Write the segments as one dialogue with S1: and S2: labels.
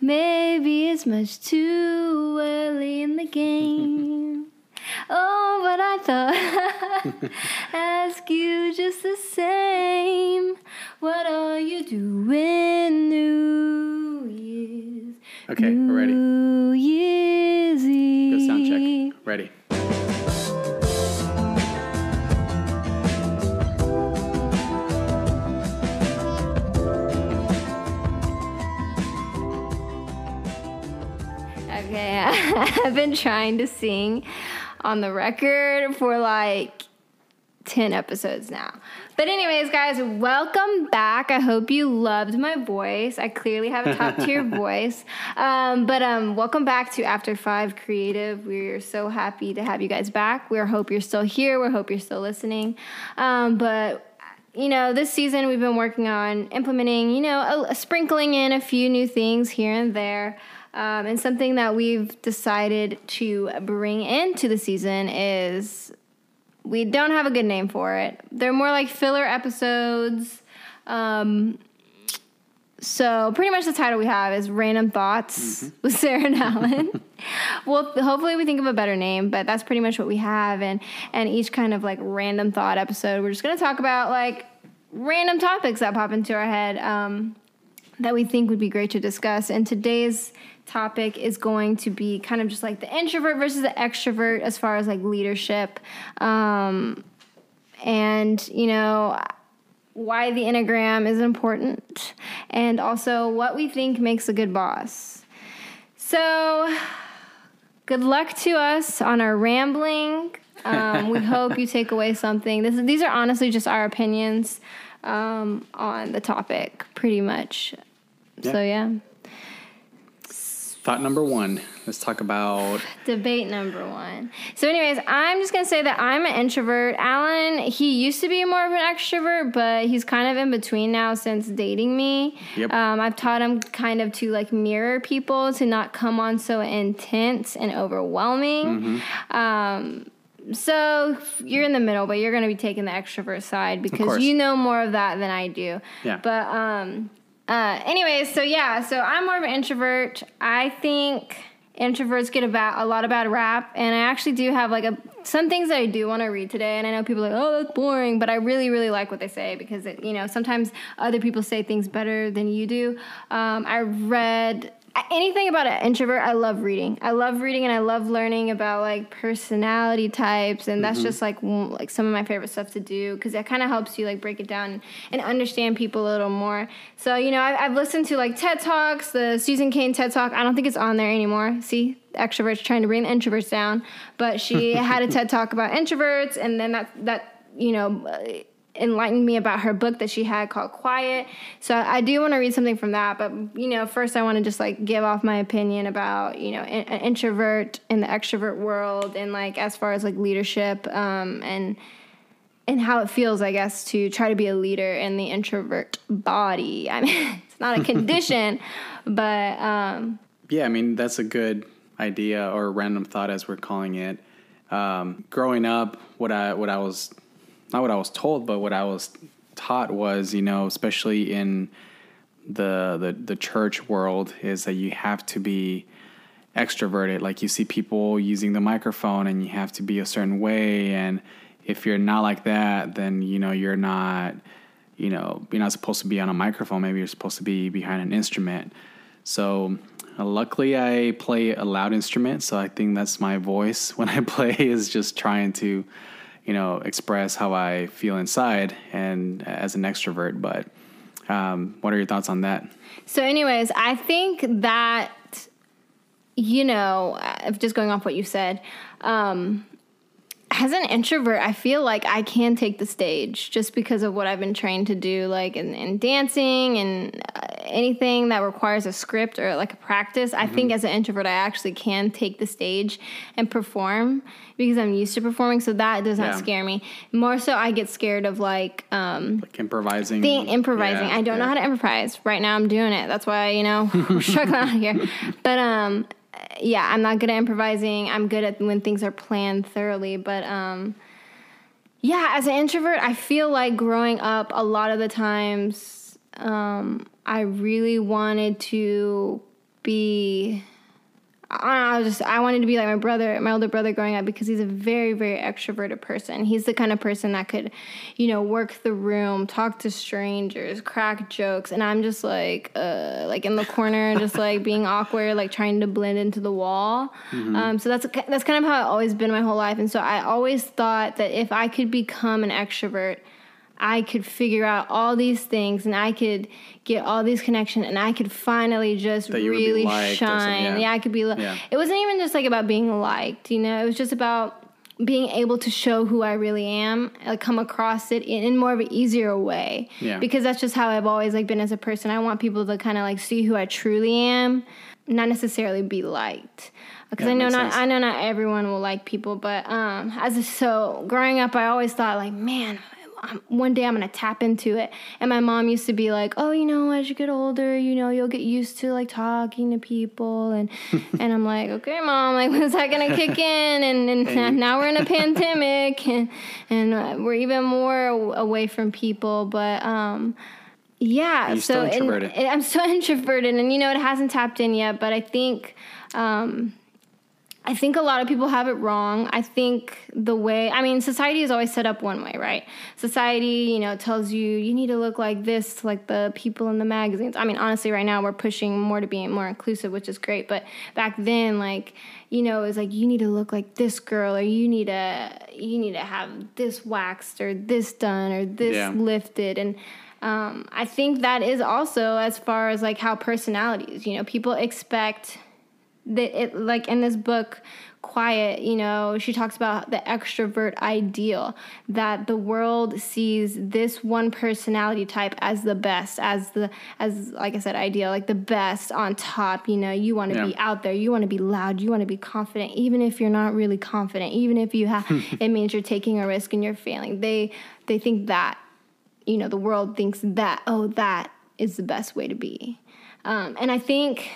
S1: Maybe it's much too early in the game. oh, but I thought ask you just the same. What are you doing New Year's?
S2: Okay, we're ready.
S1: New Year's Eve.
S2: Go sound check. Ready.
S1: I've been trying to sing on the record for like 10 episodes now. But, anyways, guys, welcome back. I hope you loved my voice. I clearly have a top tier voice. Um, but, um, welcome back to After Five Creative. We're so happy to have you guys back. We hope you're still here. We hope you're still listening. Um, but, you know, this season we've been working on implementing, you know, a, a sprinkling in a few new things here and there. Um, and something that we've decided to bring into the season is we don't have a good name for it. They're more like filler episodes. Um, so pretty much the title we have is Random Thoughts with Sarah and Alan. well, hopefully we think of a better name, but that's pretty much what we have. And and each kind of like random thought episode, we're just gonna talk about like random topics that pop into our head um, that we think would be great to discuss. And today's topic is going to be kind of just like the introvert versus the extrovert as far as like leadership. Um, and, you know, why the Enneagram is important, and also what we think makes a good boss. So, good luck to us on our rambling. Um, we hope you take away something. This, these are honestly just our opinions um, on the topic, pretty much. So, yeah.
S2: Thought number one. Let's talk about.
S1: Debate number one. So, anyways, I'm just gonna say that I'm an introvert. Alan, he used to be more of an extrovert, but he's kind of in between now since dating me.
S2: Yep.
S1: Um, I've taught him kind of to like mirror people to not come on so intense and overwhelming. Um, so you're in the middle, but you're gonna be taking the extrovert side because you know more of that than I do.
S2: Yeah.
S1: But um, uh, anyways, so yeah, so I'm more of an introvert. I think introverts get a lot of bad rap, and I actually do have like a some things that I do want to read today. And I know people are like, oh, that's boring, but I really, really like what they say because it, you know sometimes other people say things better than you do. Um, I read anything about an introvert i love reading. I love reading and i love learning about like personality types and that's just like like some of my favorite stuff to do because it kind of helps you like break it down and understand people a little more. So you know I, i've listened to like ted talks the Susan Cain ted talk. I don't think it's on there anymore. See extroverts trying to bring the introverts down. But she had a ted talk about introverts and then that that you know uh, enlightened me about her book that she had called Quiet. So I do want to read something from that, but you know, first I want to just like give off my opinion about you know an, introvert in the extrovert world and like as far as like leadership um, and and how it feels, I guess, to try to be a leader in the introvert body. I mean, it's not a condition, but um,
S2: Yeah, I mean that's a good idea or random thought as we're calling it. Um, growing up, what I what I was not what I was told, but what I was taught was, you know, especially in the the the church world, is that you have to be extroverted. Like you see people using the microphone, and you have to be a certain way, and if you're not like that, then you know you're not, you know, you're not supposed to be on a microphone. Maybe you're supposed to be behind an instrument. So uh, luckily, I play a loud instrument, so I think that's my voice when I play is just trying to, you know, express how I feel inside and as an extrovert. But um, what are your thoughts on that?
S1: So, anyways, I think that, you know, uh, just going off what you said, um, as an introvert, I feel like I can take the stage just because of what I've been trained to do, like in, in dancing and uh, anything that requires a script or like a practice. I think as an introvert, I actually can take the stage and perform because I'm used to performing. So that does not
S2: Yeah.
S1: scare me. More so, I get scared of like, um,
S2: Like improvising.
S1: thing improvising.
S2: Yeah,
S1: I don't know how to improvise. Right now I'm doing it. That's why, you know, we're struggling out here. But um yeah, I'm not good at improvising. I'm good at when things are planned thoroughly, but um yeah, as an introvert, I feel like growing up a lot of the times um I really wanted to be I, know, I just I wanted to be like my brother, my older brother growing up because he's a very very extroverted person. He's the kind of person that could, you know, work the room, talk to strangers, crack jokes, and I'm just like uh like in the corner just like being awkward, like trying to blend into the wall. Um so that's that's kind of how I've always been my whole life and so I always thought that if I could become an extrovert I could figure out all these things and I could get all these connections and I could finally just
S2: That you would be
S1: really shine.
S2: yeah.
S1: Yeah. I could be. Li-
S2: Yeah.
S1: It wasn't even just like about being liked, you know. It was just about being able to show who I really am, like come across it in, in more of an easier way.
S2: Yeah.
S1: Because that's just how I've always like been as a person. I want people to kind of like see who I truly am, not necessarily be liked. Because
S2: Yeah,
S1: I know not
S2: sense.
S1: I know not everyone will like people, but um, as a, so growing up, I always thought like, man, one day I'm gonna tap into it. And my mom used to be like, oh, you know, as you get older, you know, you'll get used to like talking to people, and and I'm like, okay, mom, like when's that gonna kick in? And and now we're in a pandemic, and and uh, we're even more away from people, but um. Yeah, so and- and I'm so introverted, and you know it hasn't tapped in yet. But I think, um, I think a lot of people have it wrong. I think the way, I mean, society is always set up one way, right? Society, you know, tells you you need to look like this, to like the people in the magazines. I mean, honestly, right now we're pushing more to being more inclusive, which is great. But back then, like, you know, it was like you need to look like this girl, or you need to, you need to have this waxed, or this done, or this
S2: Yeah.
S1: lifted, and um, I think that is also as far as like how personalities, you know, people expect that it like in this book quiet you know she talks about the extrovert ideal that the world sees this one personality type as the best as the as like i said ideal like the best on top you know you want to
S2: Yeah.
S1: be out there you want to be loud you want to be confident even if you're not really confident even if you have it means you're taking a risk and you're failing they they think that you know the world thinks that oh that is the best way to be um, and i think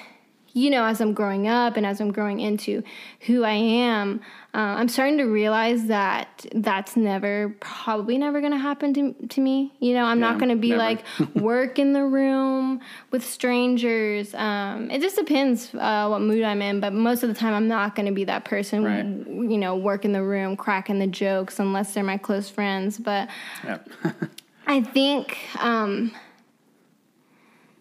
S1: you know as i'm growing up and as i'm growing into who i am uh, i'm starting to realize that that's never probably never going to happen to, to me you know i'm not going to be
S2: never.
S1: like work in the room with strangers um, it just depends uh, what mood i'm in but most of the time i'm not going to be that person
S2: Right.
S1: you know work in the room cracking the jokes unless they're my close friends but
S2: Yep.
S1: I think um,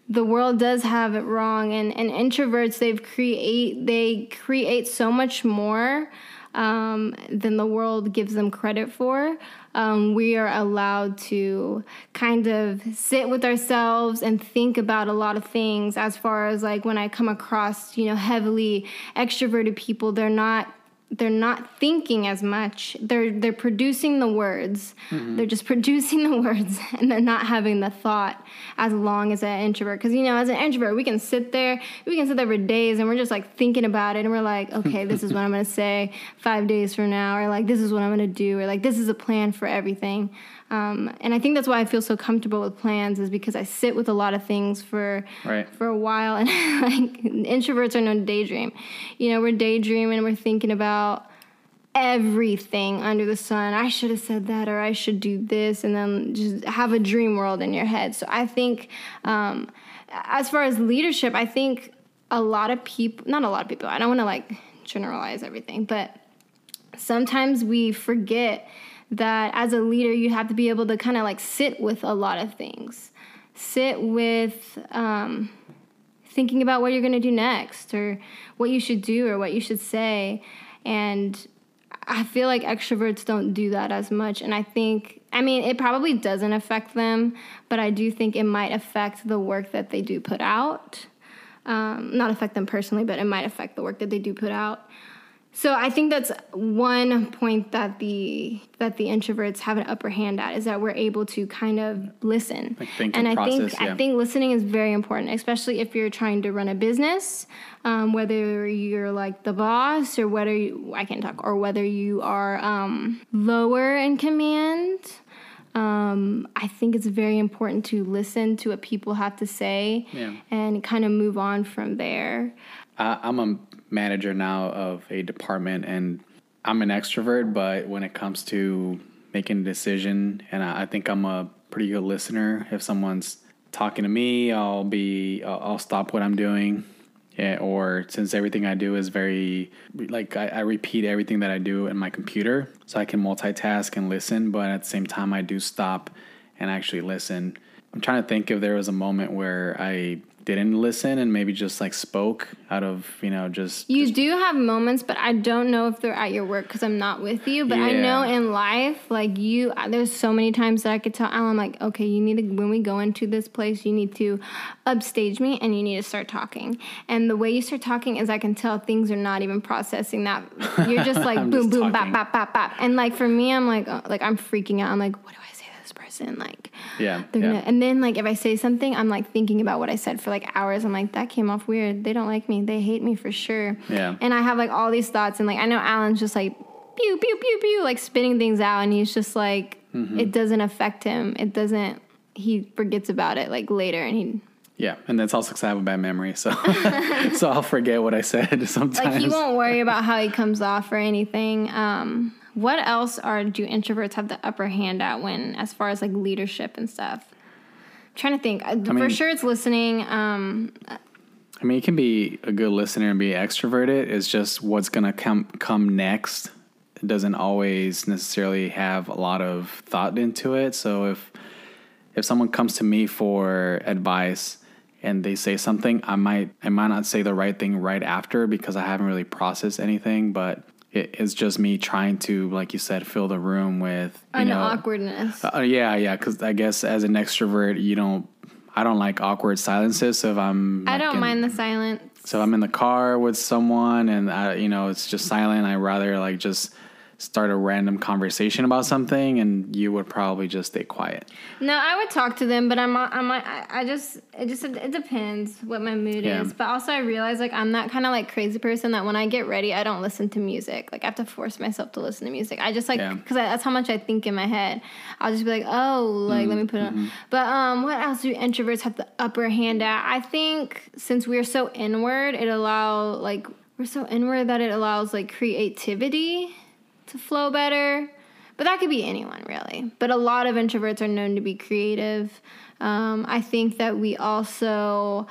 S1: the world does have it wrong, and, and introverts they've create they create so much more um, than the world gives them credit for. Um, we are allowed to kind of sit with ourselves and think about a lot of things. As far as like when I come across you know heavily extroverted people, they're not they're not thinking as much. They're they're producing the words. Mm-hmm. They're just producing the words, and they're not having the thought as long as an introvert. Because you know, as an introvert, we can sit there, we can sit there for days, and we're just like thinking about it, and we're like, okay, this is what I'm gonna say five days from now, or like this is what I'm gonna do, or like this is a plan for everything. Um, and I think that's why I feel so comfortable with plans, is because I sit with a lot of things for
S2: Right.
S1: for a while. And like introverts are known to daydream. You know we're daydreaming we're thinking about everything under the sun. I should have said that or i should do this. And then just have a dream world in your head. So i think um, as far as leadership i think a lot of people not a lot of people i don't want to like generalize everything but sometimes we forget that as a leader you have to be able to kind of like sit with a lot of things. Sit with um, thinking about what you're going to do next or what you should do or what you should say. And i feel like extroverts don't do that as much. And i think i mean it probably doesn't affect them but i do think it might affect the work that they do put out. Um, not affect them personally but it might affect the work that they do put out so I think that's one point that the that the introverts have an upper hand at is that we're able to kind of listen.
S2: Like think
S1: and
S2: and
S1: I think
S2: yeah.
S1: I think listening is very important, especially if you're trying to run a business, um, whether you're like the boss or whether you, I can't talk or whether you are um, lower in command. Um, I think it's very important to listen to what people have to say
S2: Yeah.
S1: and kind of move on from there.
S2: I, I'm a manager now of a department, and I'm an extrovert. But when it comes to making a decision, and I, I think I'm a pretty good listener. If someone's talking to me, I'll be I'll, I'll stop what I'm doing. Yeah, or since everything I do is very like I, I repeat everything that I do in my computer, so I can multitask and listen, but at the same time I do stop and actually listen. I'm trying to think if there was a moment where I didn't listen and maybe just like spoke out of you know just
S1: You
S2: just-
S1: do have moments, but I don't know if they're at your work because I'm not with you. But I know in life, like you, there's so many times that I could tell Alan, like, okay, you need to, when we go into this place, you need to upstage me and you need to start talking. And the way you start talking is I can tell things are not even processing that. You're just like boom,
S2: just
S1: boom,
S2: talking.
S1: bap, bap, bap, bap. And like for me, I'm like, uh, like I'm freaking out. I'm like, what do I this person? Like,
S2: yeah
S1: they're
S2: yeah.
S1: gonna, and then like if I say something, I'm like thinking about what I said for like hours. I'm like, that came off weird. They don't like me. They hate me for sure.
S2: Yeah.
S1: And I have like all these thoughts, and like I know Alan's just like pew pew pew pew, like spitting things out, and he's just like,
S2: Mm-hmm.
S1: it doesn't affect him. It doesn't. He forgets about it like later, and he
S2: Yeah, and that's also because I have a bad memory, so so I'll forget what I said sometimes.
S1: like he won't worry about how he comes off or anything. Um, what else are do introverts have the upper hand at when as far as like leadership and stuff? I'm trying to think. Uh, For
S2: mean-
S1: sure, it's listening. Um,
S2: I mean, you can be a good listener and be extroverted. It's just what's gonna come come next. It doesn't always necessarily have a lot of thought into it. So if if someone comes to me for advice and they say something, I might I might not say the right thing right after because I haven't really processed anything, but it, it's just me trying to, like you said, fill the room with you
S1: an
S2: know
S1: awkwardness.
S2: Uh, yeah, yeah, because I guess as an extrovert, you don't. I don't like awkward silences. So if I'm,
S1: I
S2: like,
S1: don't
S2: in-
S1: mind the silence.
S2: So if I'm in the car with someone, and I, you know, it's just silent. I rather like just start a random conversation about something, and you would probably just stay quiet.
S1: No, I would talk to them, but I'm I'm I, I just it just it depends what my mood
S2: Yeah.
S1: is. But also I realize like I'm that kind of like crazy person that when I get ready, I don't listen to music. Like I have to force myself to listen to music. I just like
S2: Yeah.
S1: because that's how much I think in my head. I'll just be like, oh, like let me put it on. But um, what else do introverts have the upper hand at? I think since we're so inward, it allow like we're so inward that it allows like creativity to flow better. But that could be anyone, really. But a lot of introverts are known to be creative. Um, I think that we also,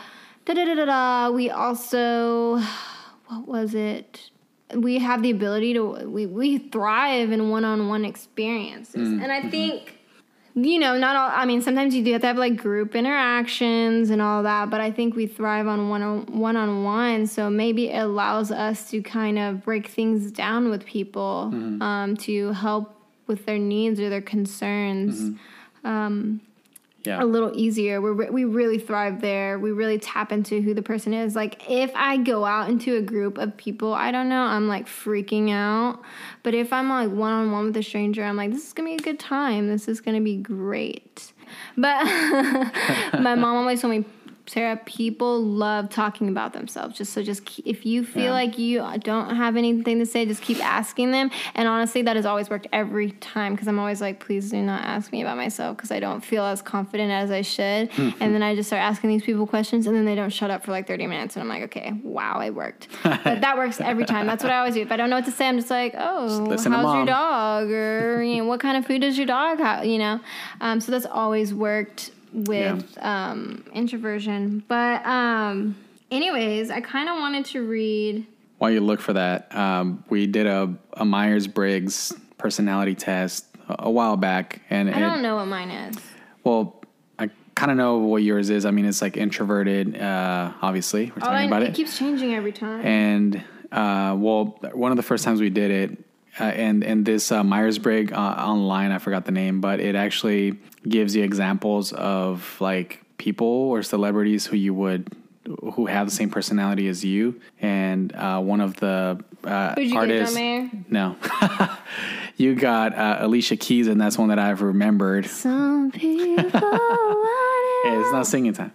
S1: da da da da da, we also, what was it? We have the ability to, we, we thrive in one on one experiences. And I think, you know, not all, I mean, sometimes you do have to have like group interactions and all that, but I think we thrive on one on one on one. So maybe it allows us to kind of break things down with people mm-hmm. um, to help with their needs or their concerns mm-hmm.
S2: um, Yeah,
S1: a little easier. We we really thrive there. We really tap into who the person is. Like if I go out into a group of people, I don't know, I'm like freaking out. But if I'm like one on one with a stranger, I'm like, this is gonna be a good time. This is gonna be great. But my mom always told me. Sarah, people love talking about themselves. Just so, just keep, if you feel
S2: Yeah.
S1: like you don't have anything to say, just keep asking them. And honestly, that has always worked every time because I'm always like, please do not ask me about myself because I don't feel as confident as I should. and then I just start asking these people questions, and then they don't shut up for like 30 minutes, and I'm like, okay, wow, it worked. but that works every time. That's what I always do. If I don't know what to say, I'm just like, oh,
S2: to
S1: how's your dog, or you know, what kind of food does your dog have? You know, um, so that's always worked with um, introversion. But um, anyways, I kind of wanted to read.
S2: while you look for that, um, we did a, a Myers Briggs personality test a, a while back, and
S1: I
S2: it-
S1: don't know what mine is.
S2: well, I kind of know what yours is. I mean, it's like introverted. Uh, obviously, we're
S1: All
S2: talking
S1: I,
S2: about
S1: it
S2: it.
S1: keeps changing every time.
S2: and uh, well, one of the first times we did it, uh, and and this uh, Myers Briggs uh, online, I forgot the name, but it actually gives you examples of like people or celebrities who you would who have the same personality as you, and uh, one of the uh, artists. No, you got uh, Alicia Keys, and that's one that I've remembered.
S1: Some people
S2: Yeah, it's not singing time,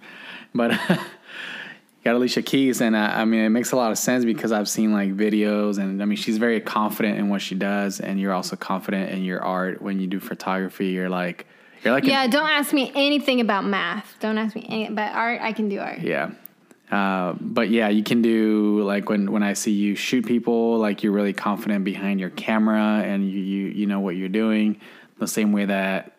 S2: but got Alicia Keys, and uh, I mean it makes a lot of sense because I've seen like videos, and I mean she's very confident in what she does, and you're also confident in your art when you do photography. You're like you're like a-
S1: Yeah, don't ask me anything about math. Don't ask me any, but art, I can do art.
S2: yeah. Uh, but yeah, you can do like when when I see you shoot people, like you're really confident behind your camera, and you you, you know what you're doing. The same way that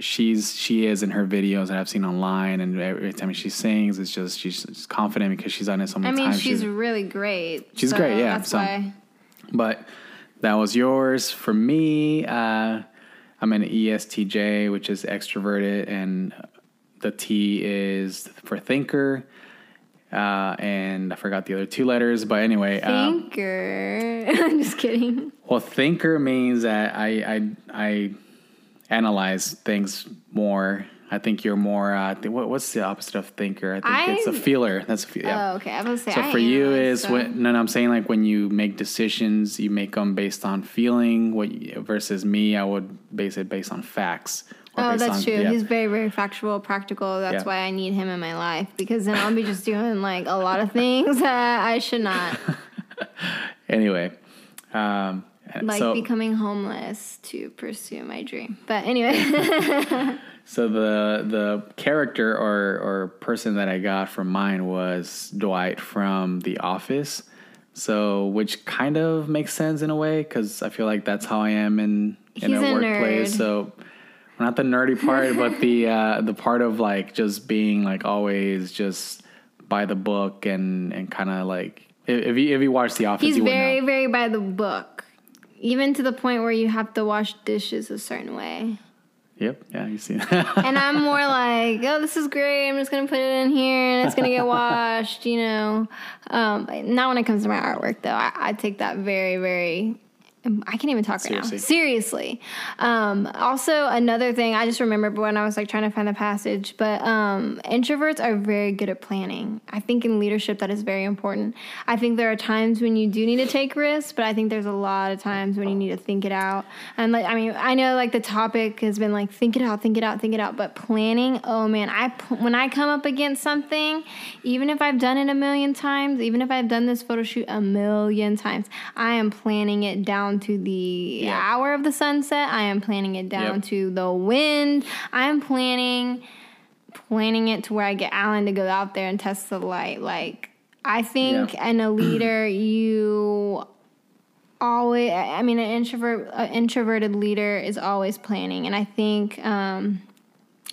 S2: she's she is in her videos that I've seen online, and every time she sings, it's just she's just confident because she's done it so many I
S1: mean,
S2: times.
S1: she's really great.
S2: She's
S1: so
S2: great, yeah,
S1: That's
S2: so-
S1: why.
S2: But that was yours. For me, uh, I'm an ESTJ, which is extroverted, and the T is for thinker. Uh, and I forgot the other two letters, but anyway, um,
S1: Thinker. I'm just kidding.
S2: well, thinker means that I I, I analyze things more. I think you're more. Uh, th- what, what's the opposite of thinker? I think it's a feeler. That's a fe- yeah.
S1: Oh, okay. I was say.
S2: So
S1: I
S2: for you is
S1: so-
S2: when no, no, I'm saying like when you make decisions, you make them based on feeling. What versus me, I would base it based on facts.
S1: Oh, that's
S2: on-
S1: true.
S2: yeah.
S1: He's very, very factual, practical. That's
S2: Yeah.
S1: why I need him in my life because then I'll be just doing like a lot of things that I should not,
S2: Anyway, um,
S1: like
S2: so
S1: becoming homeless to pursue my dream. But anyway,
S2: so the the character or or person that I got from mine was Dwight from The Office. So which kind of makes sense in a way because I feel like that's how I am in in
S1: He's
S2: a
S1: a
S2: workplace.
S1: nerd.
S2: So not the nerdy part, but the uh, the part of like just being like always just by the book and and kind of like if, you if you watch The Office,
S1: he's very, very by the book, even to the point where you have to wash dishes a certain way.
S2: Yep, yeah, you see.
S1: And I'm more like, oh, this is great. I'm just gonna put it in here and it's gonna get washed, you know. Um, not when it comes to my artwork, though. I, I take that very, very. I can't even talk right
S2: Seriously.
S1: now. Seriously. Um, also, another thing I just remembered when I was like trying to find the passage, but um, introverts are very good at planning. I think in leadership that is very important. I think there are times when you do need to take risks, but I think there's a lot of times when you need to think it out. And like, I mean, I know like the topic has been like think it out, think it out, think it out, but planning. Oh man, I when I come up against something, even if I've done it a million times, even if I've done this photo shoot a million times, I am planning it down to the
S2: Yeah.
S1: hour of the sunset. I am planning it down
S2: Yep.
S1: to the wind. I am planning planning it to where I get Alan to go out there and test the light. Like I think
S2: Yeah.
S1: in a leader you always I mean an introvert an introverted leader is always planning and I think um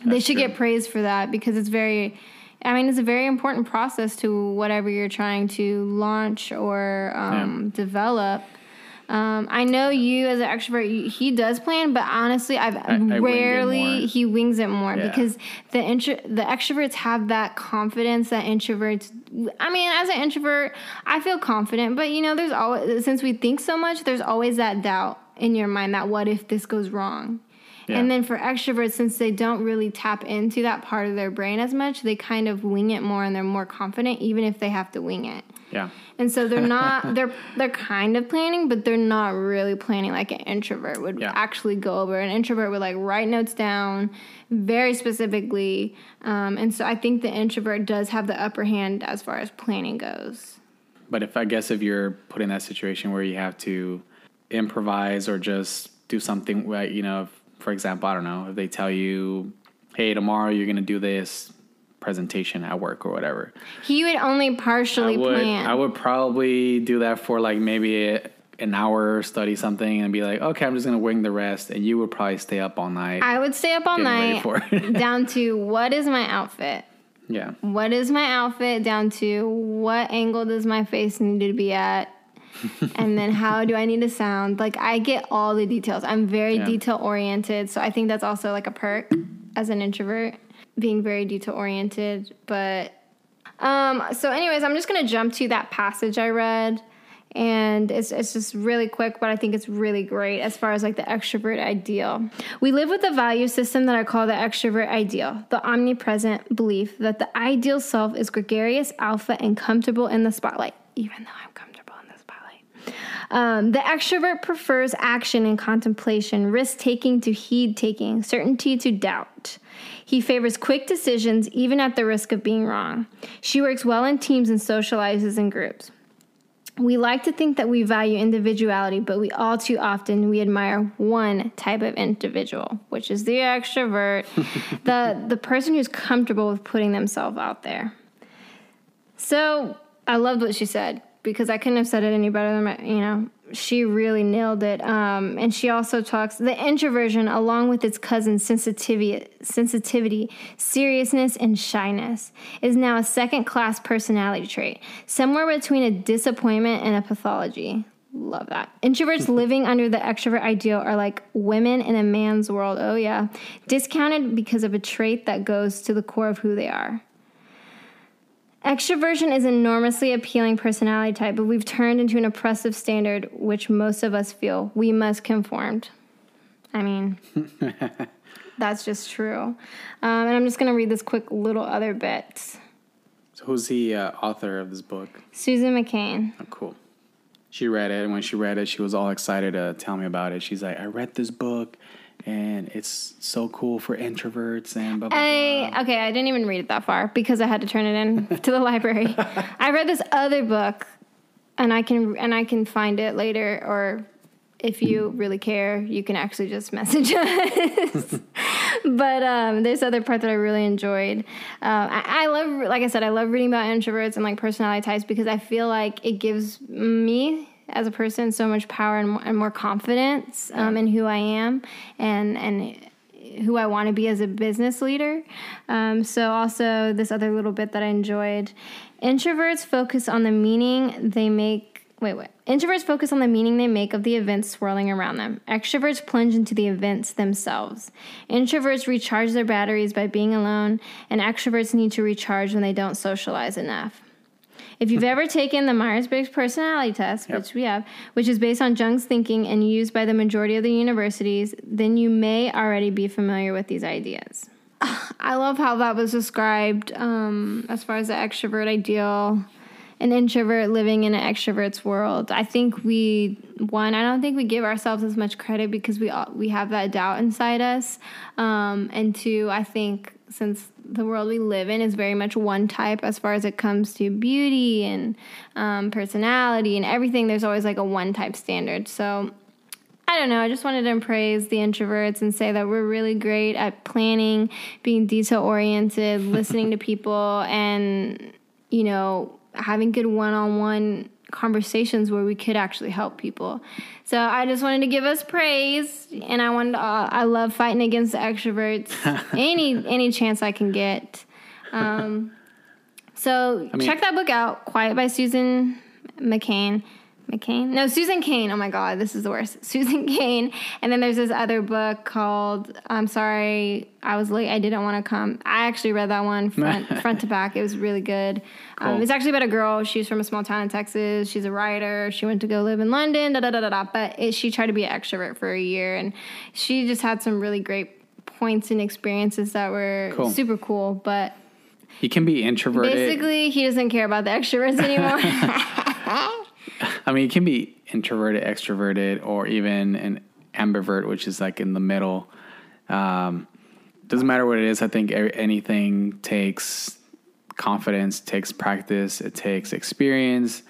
S1: they should
S2: true.
S1: get praised for that because it's very I mean, it's a very important process to whatever you're trying to launch or um, develop. Um, I know you as an extrovert, he does plan, but honestly, I've
S2: I it
S1: rarely he wings it more
S2: Yeah.
S1: because the intro, the extroverts have that confidence that introverts. I mean, as an introvert, I feel confident, but you know, there's always since we think so much, there's always that doubt in your mind that what if this goes wrong.
S2: Yeah.
S1: And then for extroverts, since they don't really tap into that part of their brain as much, they kind of wing it more and they're more confident, even if they have to wing it.
S2: Yeah,
S1: And so they're not they're they're kind of planning, but they're not really planning like an introvert would
S2: Yeah.
S1: actually go over. An introvert would like write notes down very specifically, um, and so I think the introvert does have the upper hand as far as planning goes.
S2: but if I guess if you're put in that situation where you have to improvise or just do something, you know, for example, I don't know, if they tell you, "Hey, tomorrow you're gonna do this presentation at work or whatever,"
S1: He would only partially
S2: I would
S1: plan.
S2: I would probably do that for like maybe a, an hour, study something, and be like, "Okay, I'm just gonna wing the rest," and you would probably stay up all night.
S1: I would stay up all night down to what is my outfit.
S2: yeah,
S1: what is my outfit down to what angle does my face need to be at and then how do i need to sound like i get all the details i'm very
S2: Yeah.
S1: detail oriented so i think that's also like a perk as an introvert being very detail oriented but um so anyways i'm just gonna jump to that passage i read and it's, it's just really quick but i think it's really great as far as like the extrovert ideal. We live with a value system that i call the extrovert ideal the omnipresent belief that the ideal self is gregarious alpha and comfortable in the spotlight even though i'm comfortable in the spotlight. Um, the extrovert prefers action and contemplation risk taking to heed taking certainty to doubt he favors quick decisions even at the risk of being wrong she works well in teams and socializes in groups we like to think that we value individuality, but we all too often we admire one type of individual, which is the extrovert, the the person who's comfortable with putting themselves out there. So I loved what she said. because I couldn't have said it any better than my, you know, she really nailed it. Um, and she also talks the introversion, along with its cousin sensitivity, sensitivity, seriousness, and shyness, is now a second-class personality trait, somewhere between a disappointment and a pathology. Love that. Introverts living under the extrovert ideal are like women in a man's world. Oh, yeah. Discounted because of a trait that goes to the core of who they are. Extroversion is an enormously appealing personality type, but we've turned into an oppressive standard which most of us feel we must conform. I mean, that's just true. Um, and I'm just going to read this quick little other bit.
S2: So who's the uh, author of this book?
S1: Susan McCain.
S2: Oh, cool. She read it, and when she read it, she was all excited to tell me about it. She's like, "I read this book, and it's so cool for introverts and blah blah
S1: I,
S2: blah."
S1: okay, I didn't even read it that far because I had to turn it in to the library. I read this other book, and I can and I can find it later, or if you really care, you can actually just message us. but um, there's other part that I really enjoyed. Uh, I, I love, like I said, I love reading about introverts and like personality types because I feel like it gives me as a person so much power and more, and more confidence um, in who I am and and who I want to be as a business leader. Um, so also this other little bit that I enjoyed, introverts focus on the meaning they make. Wait, wait. Introverts focus on the meaning they make of the events swirling around them. Extroverts plunge into the events themselves. Introverts recharge their batteries by being alone, and extroverts need to recharge when they don't socialize enough. If you've ever taken the Myers Briggs personality test,
S2: Yep.
S1: which we have, which is based on Jung's thinking and used by the majority of the universities, then you may already be familiar with these ideas. I love how that was described um, as far as the extrovert ideal, an introvert living in an extrovert's world. I think we one, I don't think we give ourselves as much credit because we all, we have that doubt inside us, um, and two, I think since the world we live in is very much one type as far as it comes to beauty and um, personality and everything, there's always like a one type standard. So I don't know. I just wanted to praise the introverts and say that we're really great at planning, being detail oriented, listening to people, and, you know, having good one on one conversations where we could actually help people. So I just wanted to give us praise, and I wanted to, uh, I love fighting against the extroverts any any chance I can get. Um, so
S2: mean-
S1: check that book out, Quiet by Susan McCain. McCain? No, Susan Cain. Oh my God, this is the worst. Susan Cain. And then there's this other book called I'm Sorry I Was Late. I Didn't Want to Come. I actually read that one front, front to back. It was really good. Um, it's actually about a girl. She's from a small town in Texas. She's a writer. She went to go live in London. Da da da da da. But it, she tried to be an extrovert for a year, and she just had some really great points and experiences that were
S2: Cool.
S1: super cool. But
S2: he can be introverted.
S1: basically, he doesn't care about the extroverts anymore.
S2: I mean, it can be introverted, extroverted, or even an ambivert, which is like in the middle. Um, doesn't matter what it is. I think anything takes confidence, takes practice, it takes experience.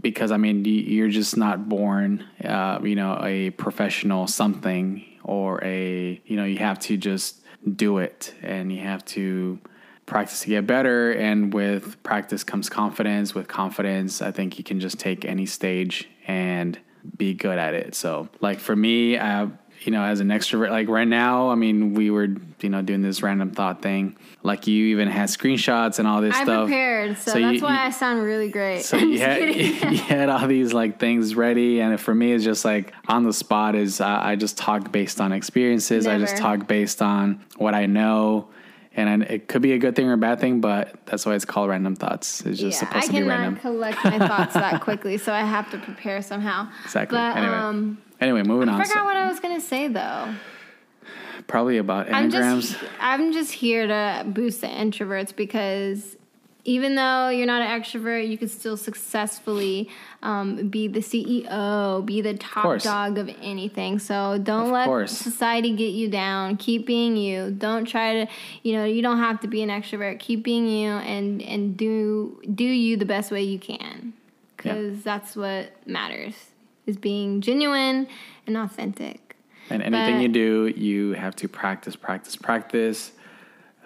S2: Because I mean, you- you're just not born, uh, you know, a professional something or a, you know, you have to just do it, and you have to practice to get better and with practice comes confidence. With confidence i think you can just take any stage and be good at it. So like for me uh, you know as an extrovert like right now i mean we were you know doing this random thought thing. Like you even had screenshots and all this stuff.
S1: I prepared, so,
S2: So
S1: that's
S2: you-
S1: why
S2: you-
S1: I sound really great.
S2: so you had, you had all these like things ready and for me it's just like on the spot is uh, i just talk based on experiences. I just talk based on what i know and I, it could be a good thing or a bad thing but that's why it's called random thoughts it's just
S1: yeah, I
S2: supposed to be random.
S1: I cannot collect my thoughts that quickly, so I have to prepare somehow.
S2: exactly
S1: But
S2: anyway
S1: um,
S2: anyway moving
S1: I
S2: on I
S1: forgot
S2: so
S1: what I was gonna say though.
S2: probably about
S1: I'm just I'm just here to boost the introverts because even though you're not an extrovert, you can still successfully um, be the CEO, be the top
S2: course.
S1: dog of anything. So don't
S2: Of
S1: let
S2: course.
S1: society get you down. Keep being you. Don't try to, you know, you don't have to be an extrovert. Keep being you and and do do you the best way you can, because that's what matters is being genuine and authentic.
S2: and anything
S1: but-
S2: you do you have to practice practice practice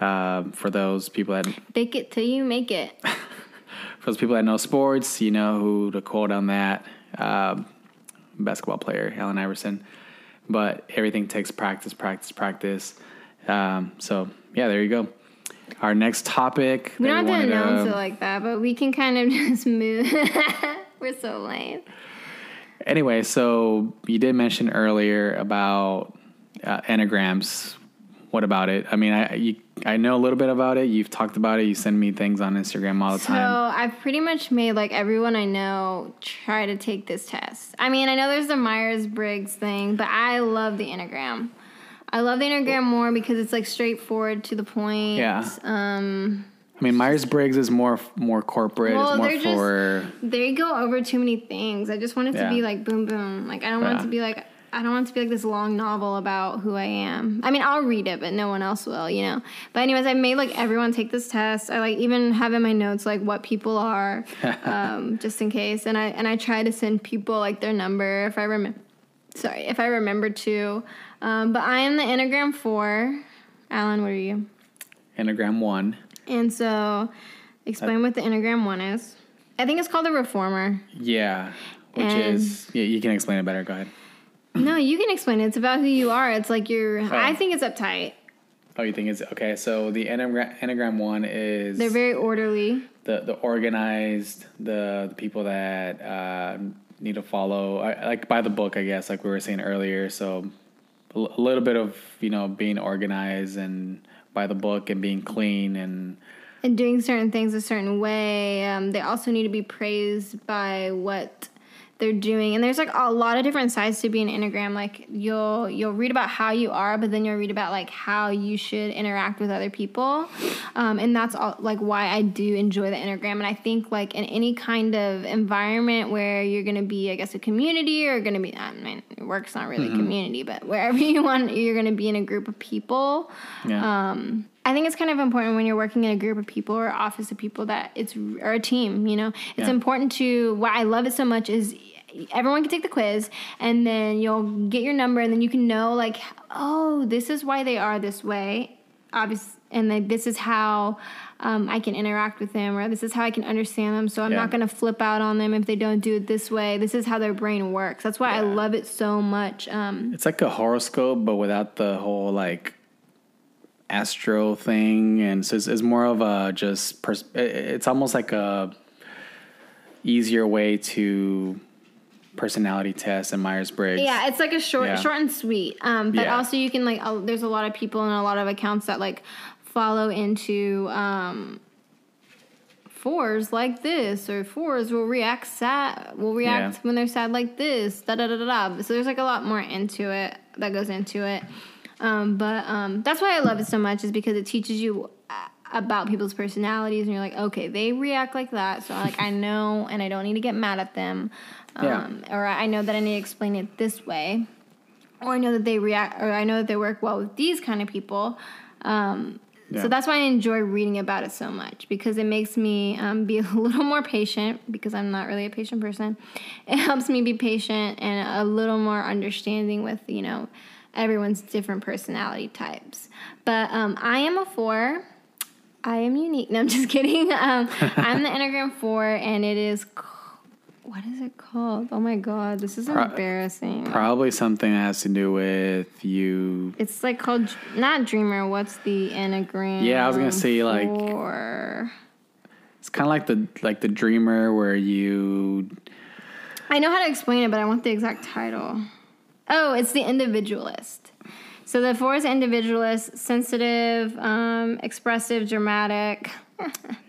S2: um, for those people that
S1: Fake it till you make it.
S2: for those people that know sports, you know who to quote on that. Um, basketball player, Allen Iverson. But everything takes practice, practice, practice. Um, so, yeah, there you go. Our next topic.
S1: We don't have to announce it like that, but we can kind of just move. We're so lame.
S2: Anyway, so you did mention earlier about uh, enneagrams. What about it? I mean, I you, I know a little bit about it. You've talked about it. You send me things on Instagram all the
S1: So
S2: time.
S1: So I've pretty much made like everyone I know try to take this test. I mean, I know there's the Myers Briggs thing, but I love the Enneagram. I love the Enneagram more because it's like straightforward to the point.
S2: Yeah.
S1: Um,
S2: I mean, Myers Briggs is more more corporate.
S1: Well,
S2: it's more
S1: they're just- they go over too many things. I just want it to be like boom boom. Like I don't want it to be like I don't want it to be like this long novel about who I am. I mean, I'll read it, but no one else will, you know. But anyways, I made like everyone take this test. I like even have in my notes like what people are, um, just in case. And I and I try to send people like their number if I remember. Sorry, if I remember to. Um, but I am the Enneagram Four. Alan, what are you?
S2: Enneagram one.
S1: And so, explain what the Enneagram One is. I think it's called the Reformer.
S2: Yeah, which
S1: And-
S2: is yeah. You can explain it better. Go ahead.
S1: No, you can explain it. It's about who you are. It's like you're. I think it's uptight.
S2: Oh, you think it's okay? So the enneagram, enneagram one is
S1: They're very orderly.
S2: the the organized, the, the people that uh, need to follow, like by the book, I guess, like we were saying earlier. So a little bit of you know being organized and by the book and being clean and
S1: and doing certain things a certain way. Um, they also need to be praised by what they're doing. And there's like a lot of different sides to being an enneagram. Like you'll you'll read about how you are, but then you'll read about like how you should interact with other people. Um, and that's all like why I do enjoy the enneagram. And I think like in any kind of environment where you're gonna be, I guess, a community or gonna be, I mean, work's not really a community, but wherever you want, you're gonna be in a group of people.
S2: yeah.
S1: Um, I think it's kind of important when you're working in a group of people or office of people that it's or a team. You know, it's
S2: Yeah.
S1: important to. Why I love it so much is everyone can take the quiz, and then you'll get your number, and then you can know like, oh, this is why they are this way. Obvious, and like this is how. Um, I can interact with them, or this is how I can understand them. So I'm
S2: Yeah.
S1: not going to flip out on them if they don't do it this way. This is how their brain works. That's why I love it so much. Um,
S2: It's like a horoscope, but without the whole like astro thing, and so it's, it's more of a just. Pers- it's almost like a easier way to personality test and Myers Briggs.
S1: Yeah, it's like a short,
S2: Yeah.
S1: short and sweet. Um, but
S2: Yeah.
S1: also you can like, uh, there's a lot of people and a lot of accounts that like follow into um, fours like this, or fours will react sad, will react
S2: Yeah.
S1: when they're sad like this. Da da da da da. So there's like a lot more into it that goes into it. Um, but um, that's why I love it so much is because it teaches you uh, about people's personalities, and you're like, okay, they react like that, so like I know, and I don't need to get mad at them,
S2: Yeah.
S1: um, or I know that I need to explain it this way, or I know that they react, or I know that they work well with these kind of people. Um,
S2: Yeah.
S1: So that's why I enjoy reading about it so much because it makes me um, be a little more patient because I'm not really a patient person. It helps me be patient and a little more understanding with you know everyone's different personality types. But um, I am a four. I am unique. No, I'm just kidding. Um, I'm the Enneagram four, and it is. c- What is it called? Oh my god, this is
S2: Pro-
S1: embarrassing.
S2: Probably something that has to do with you.
S1: It's like called not Dreamer. What's the Enneagram?
S2: Yeah, I was gonna say, like-
S1: Four.
S2: It's kind of like the like the dreamer where you.
S1: I know how to explain it, but I want the exact title. Oh, it's the individualist. So the four is individualist, sensitive, um, expressive, dramatic.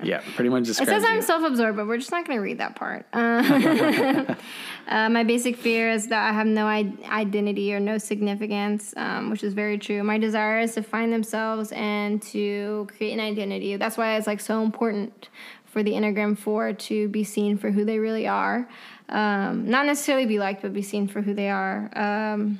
S2: Yeah, pretty much
S1: It
S2: describes
S1: says I'm
S2: you.
S1: self-absorbed, but we're just not going to read that part. Uh, uh, my basic fear is that I have no I- identity or no significance, um, which is very true. My desire is to find themselves and to create an identity. That's why it's like so important for the Enneagram Four to be seen for who they really are, um, not necessarily be liked, but be seen for who they are. Um,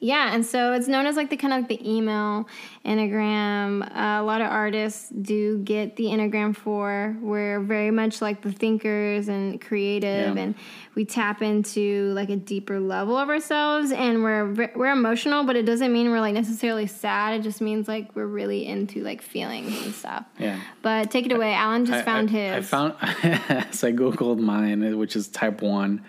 S1: yeah, and so it's known as like the kind of like the email enneagram. Uh, a lot of artists do get the enneagram four. We're very much like the thinkers and creative,
S2: Yeah.
S1: and we tap into like a deeper level of ourselves. And we're we're emotional, but it doesn't mean we're like necessarily sad. It just means like we're really into like feelings and stuff.
S2: Yeah.
S1: But take it away, Alan just
S2: I-
S1: found
S2: I,
S1: his.
S2: I found so I googled mine, which is type one,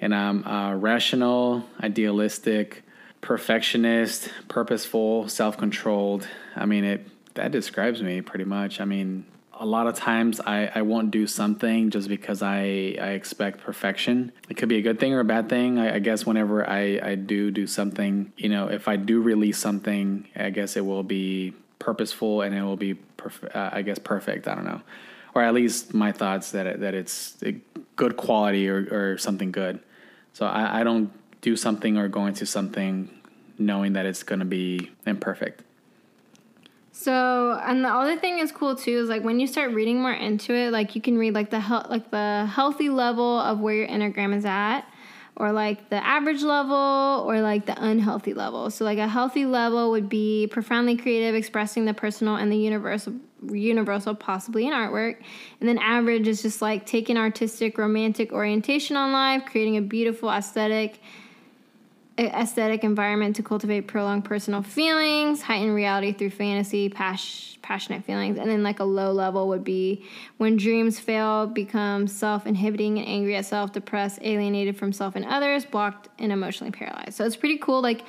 S2: and I'm uh, rational, idealistic, perfectionist, purposeful, self-controlled. I mean, it that describes me pretty much. I mean, a lot of times I, I won't do something just because I, I expect perfection. It could be a good thing or a bad thing. I, I guess whenever I, I do do something, you know, if I do release something, I guess it will be purposeful and it will be, perf- uh, I guess, perfect. I don't know. Or at least my thoughts that, it, that it's good quality or, or something good. So I, I don't do something or go into something knowing that it's going to be imperfect.
S1: So, and the other thing is cool too is like when you start reading more into it, like you can read like the hel- like the healthy level of where your enneagram is at, or like the average level, or like the unhealthy level. So, like a healthy level would be profoundly creative, expressing the personal and the universal, universal possibly in artwork. And then average is just like taking artistic, romantic orientation on life, creating a beautiful aesthetic aesthetic environment to cultivate prolonged personal feelings, heighten reality through fantasy, pas- passionate feelings, and then like a low level would be when dreams fail, become self-inhibiting and angry at self, depressed, alienated from self and others, blocked and emotionally paralyzed. So it's pretty cool. Like,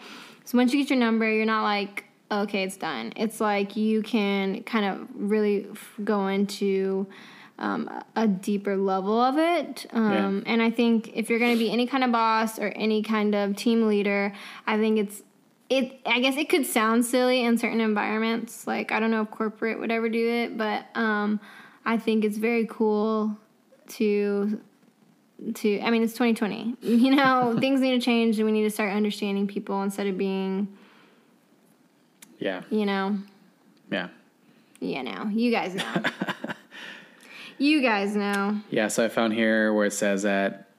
S1: so once you get your number, you're not like, okay, it's done. It's like you can kind of really go into um, a deeper level of it. Um, And I think if you're going to be any kind of boss or any kind of team leader, I think it's it. I guess it could sound silly in certain environments. Like I don't know if corporate would ever do it, but um, I think it's very cool to to. I mean, it's 2020. You know, things need to change, and we need to start understanding people instead of being,
S2: Yeah.
S1: you know,
S2: Yeah.
S1: you know, you guys know. you guys know.
S2: Yeah, so I found here where it says that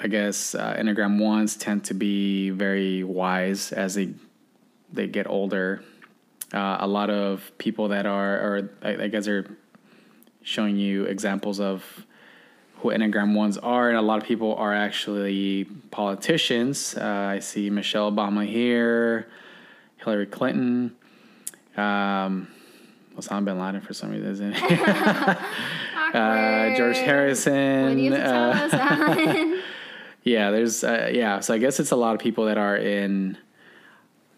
S2: I guess uh, Enneagram ones tend to be very wise as they they get older. Uh, a lot of people that are, or I, I guess are showing you examples of who Enneagram ones are, and a lot of people are actually politicians. Uh, I see Michelle Obama here, Hillary Clinton, um, Osama bin Laden for some reason. uh, George Harrison.
S1: What do you have to tell
S2: uh, yeah, there's uh, yeah. So I guess it's a lot of people that are in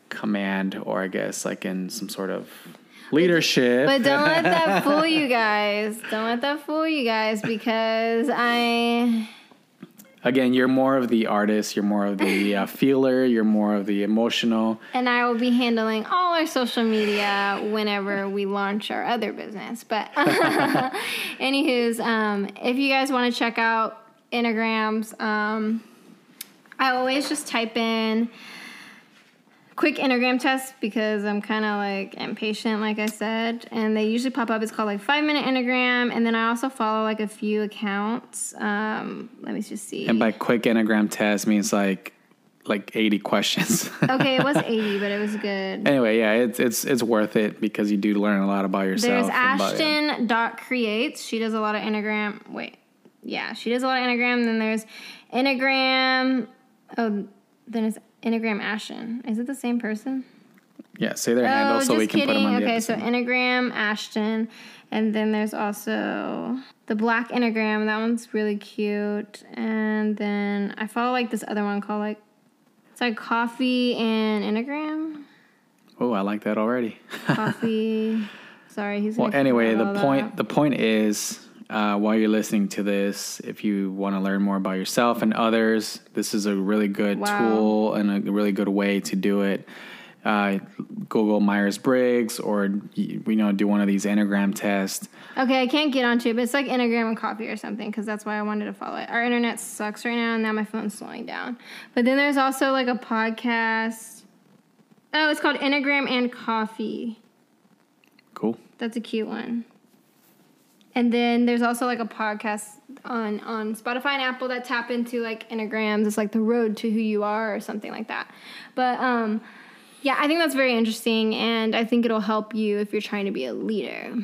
S2: command, or I guess like in some sort of leadership.
S1: But don't let that fool you guys. Don't let that fool you guys because I.
S2: Again, you're more of the artist. You're more of the uh, feeler. You're more of the emotional.
S1: And I will be handling all our social media whenever we launch our other business. But, anywho's, um, if you guys want to check out Enneagrams, um, I always just type in quick Enneagram test because I'm kind of like impatient, like I said. And they usually pop up. It's called like five minute Enneagram. And then I also follow like a few accounts. Um, let me just see.
S2: And by quick enneagram test means like like 80 questions.
S1: okay, it was 80, but it was good.
S2: anyway, yeah, it's it's it's worth it because you do learn a lot about yourself.
S1: There's Ashton dot creates. She does a lot of Enneagram. Wait, yeah, she does a lot of Enneagram. Then there's Enneagram. Oh, then it's Enneagram Ashton. Is it the same person?
S2: yeah, say their
S1: Oh,
S2: handle so we can
S1: kidding.
S2: put them on the
S1: okay, so. Enneagram Ashton, and then there's also the Black Enneagram. That one's really cute. And then I follow like this other one called like it's like Coffee and Enneagram.
S2: oh, I like that already.
S1: Coffee. Sorry, he's.
S2: Well, anyway, the
S1: all that
S2: point the point is uh, while you're listening to this, if you want to learn more about yourself and others, this is a really good
S1: Wow.
S2: tool and a really good way to do it. Uh, Google Myers Briggs or you know do one of these Enneagram tests.
S1: Okay, I can't get onto it, but it's like Enneagram and coffee or something because that's why I wanted to follow it. Our internet sucks right now, and now my phone's slowing down. But then there's also like a podcast. Oh, it's called Enneagram and Coffee.
S2: Cool.
S1: That's a cute one. And then there's also like a podcast on on Spotify and Apple that tap into like enneagrams. It's like the road to who you are or something like that. But um, yeah, I think that's very interesting, and I think it'll help you if you're trying to be a leader.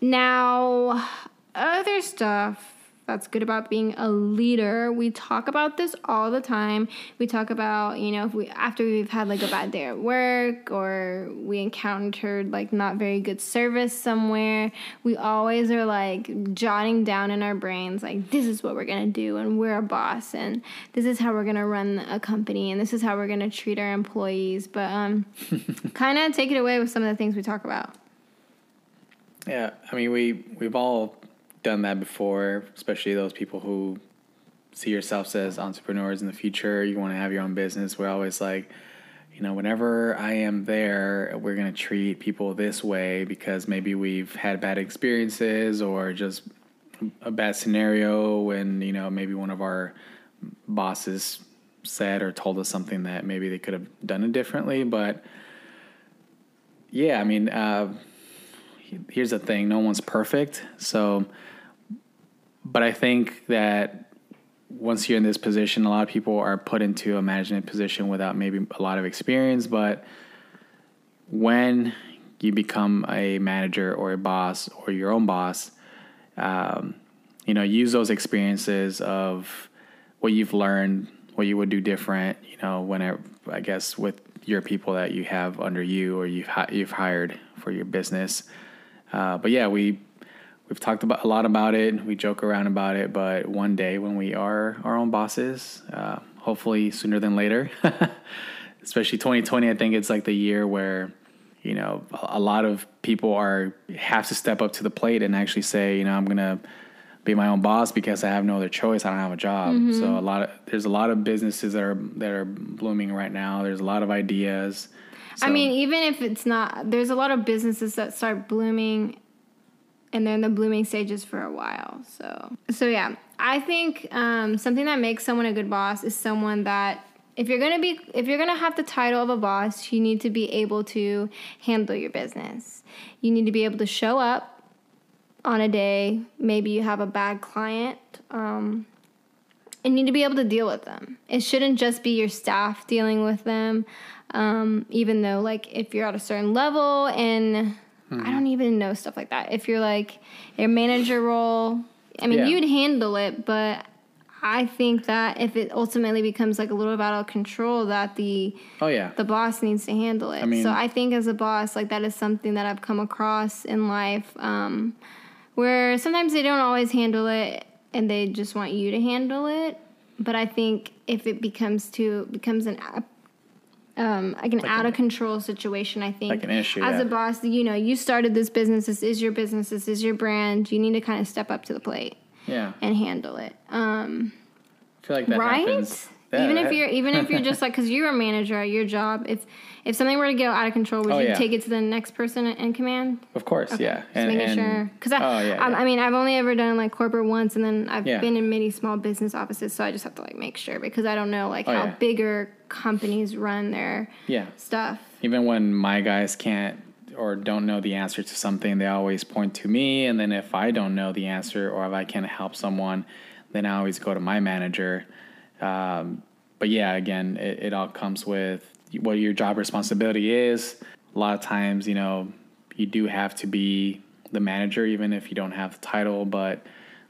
S1: Now, other stuff that's good about being a leader. We talk about this all the time. We talk about, you know, if we after we've had like a bad day at work or we encountered like not very good service somewhere, we always are like jotting down in our brains like this is what we're going to do and we're a boss and this is how we're going to run a company and this is how we're going to treat our employees. But um kind of take it away with some of the things we talk about.
S2: Yeah, I mean we we've all done that before, especially those people who see yourselves as entrepreneurs in the future. You want to have your own business. We're always like, you know, whenever I am there, we're going to treat people this way because maybe we've had bad experiences or just a bad scenario when, you know, maybe one of our bosses said or told us something that maybe they could have done it differently. But yeah, I mean, uh, here's the thing no one's perfect. So, but I think that once you're in this position, a lot of people are put into a management position without maybe a lot of experience. But when you become a manager or a boss or your own boss, um, you know, use those experiences of what you've learned, what you would do different. You know, whenever I guess with your people that you have under you or you've you've hired for your business. Uh, but yeah, we we've talked about a lot about it. We joke around about it, but one day when we are our own bosses, uh, hopefully sooner than later, especially 2020, I think it's like the year where you know a lot of people are have to step up to the plate and actually say, you know, I'm gonna be my own boss because I have no other choice. I don't have a job. Mm-hmm. So a lot of there's a lot of businesses that are that are blooming right now. There's a lot of ideas.
S1: So. I mean, even if it's not, there's a lot of businesses that start blooming and they're in the blooming stages for a while. So, so yeah, I think um, something that makes someone a good boss is someone that if you're gonna be if you're gonna have the title of a boss, you need to be able to handle your business. You need to be able to show up on a day. Maybe you have a bad client. Um, and need to be able to deal with them. It shouldn't just be your staff dealing with them. Um, even though, like, if you're at a certain level and Mm-hmm. I don't even know stuff like that. If you're like a manager role, I mean, yeah. you'd handle it, but I think that if it ultimately becomes like a little bit out of control, that the
S2: oh yeah
S1: the boss needs to handle it. I mean, so I think as a boss, like that is something that I've come across in life, um, where sometimes they don't always handle it, and they just want you to handle it. But I think if it becomes too becomes an um, like an like out of control situation. I think
S2: like an issue
S1: as
S2: yeah.
S1: a boss, you know, you started this business. This is your business. This is your brand. You need to kind of step up to the plate.
S2: Yeah.
S1: And handle it. Um,
S2: I feel like that right.
S1: Happens. Yeah, even if you're even if you're just like because you're a manager at your job, if if something were to go out of control, would oh, you yeah. take it to the next person in command?
S2: Of course, okay. yeah.
S1: Just and, making and, sure because I, oh, yeah, I, I, mean I've only ever done like corporate once, and then I've been in many small business offices, so I just have to like make sure because I don't know like oh, how bigger companies run their
S2: yeah
S1: stuff.
S2: Even when my guys can't or don't know the answer to something, they always point to me, and then if I don't know the answer or if I can't help someone, then I always go to my manager. Um, but yeah, again, it, it all comes with what your job responsibility is. A lot of times, you know, you do have to be the manager, even if you don't have the title, but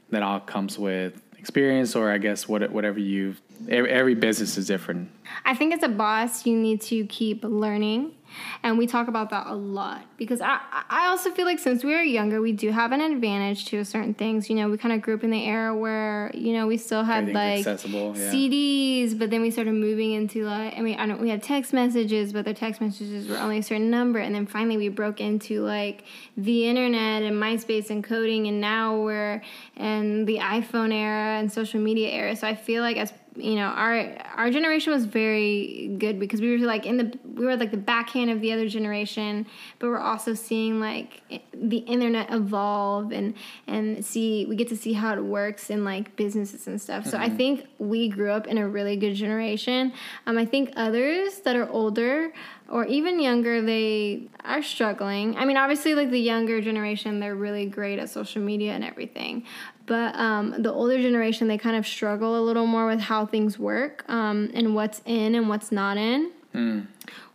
S2: that all comes with experience or I guess what, whatever you every, every business is different.
S1: I think as a boss, you need to keep learning and we talk about that a lot because I, I also feel like since we were younger, we do have an advantage to certain things. You know, we kind of grew up in the era where, you know, we still had like yeah. CDs, but then we started moving into like, I mean, I don't, we had text messages, but the text messages were only a certain number. And then finally we broke into like the internet and MySpace and coding. And now we're in the iPhone era and social media era. So I feel like as you know our our generation was very good because we were like in the we were like the backhand of the other generation but we're also seeing like the internet evolve and and see we get to see how it works in like businesses and stuff mm-hmm. so i mm-hmm. think we grew up in a really good generation um, i think others that are older or even younger, they are struggling. I mean, obviously, like the younger generation, they're really great at social media and everything. But um, the older generation, they kind of struggle a little more with how things work um, and what's in and what's not in,
S2: Hmm.